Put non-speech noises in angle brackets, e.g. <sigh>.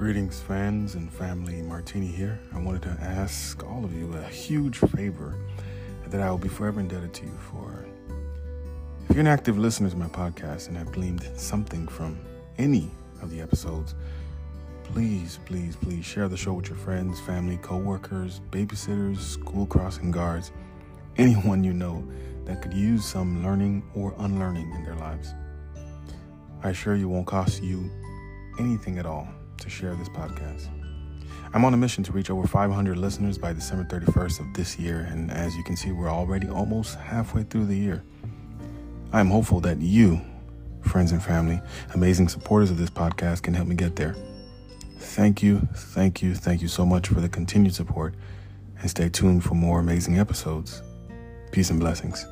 Greetings, fans and family. Martini here. I wanted to ask all of you a huge favor that I will be forever indebted to you for. If you're an active listener to my podcast and have gleaned something from any of the episodes, please, please, please share the show with your friends, family, co-workers, babysitters, school crossing guards, <laughs> anyone you know that could use some learning or unlearning in their lives. I assure you it won't cost you anything at all to share this podcast. I'm on a mission to reach over 500 listeners by December 31st of this year, and as you can see, we're already almost halfway through the year. I am hopeful that you, friends and family, amazing supporters of this podcast, can help me get there. Thank you, thank you, thank you so much for the continued support, and stay tuned for more amazing episodes. Peace and blessings.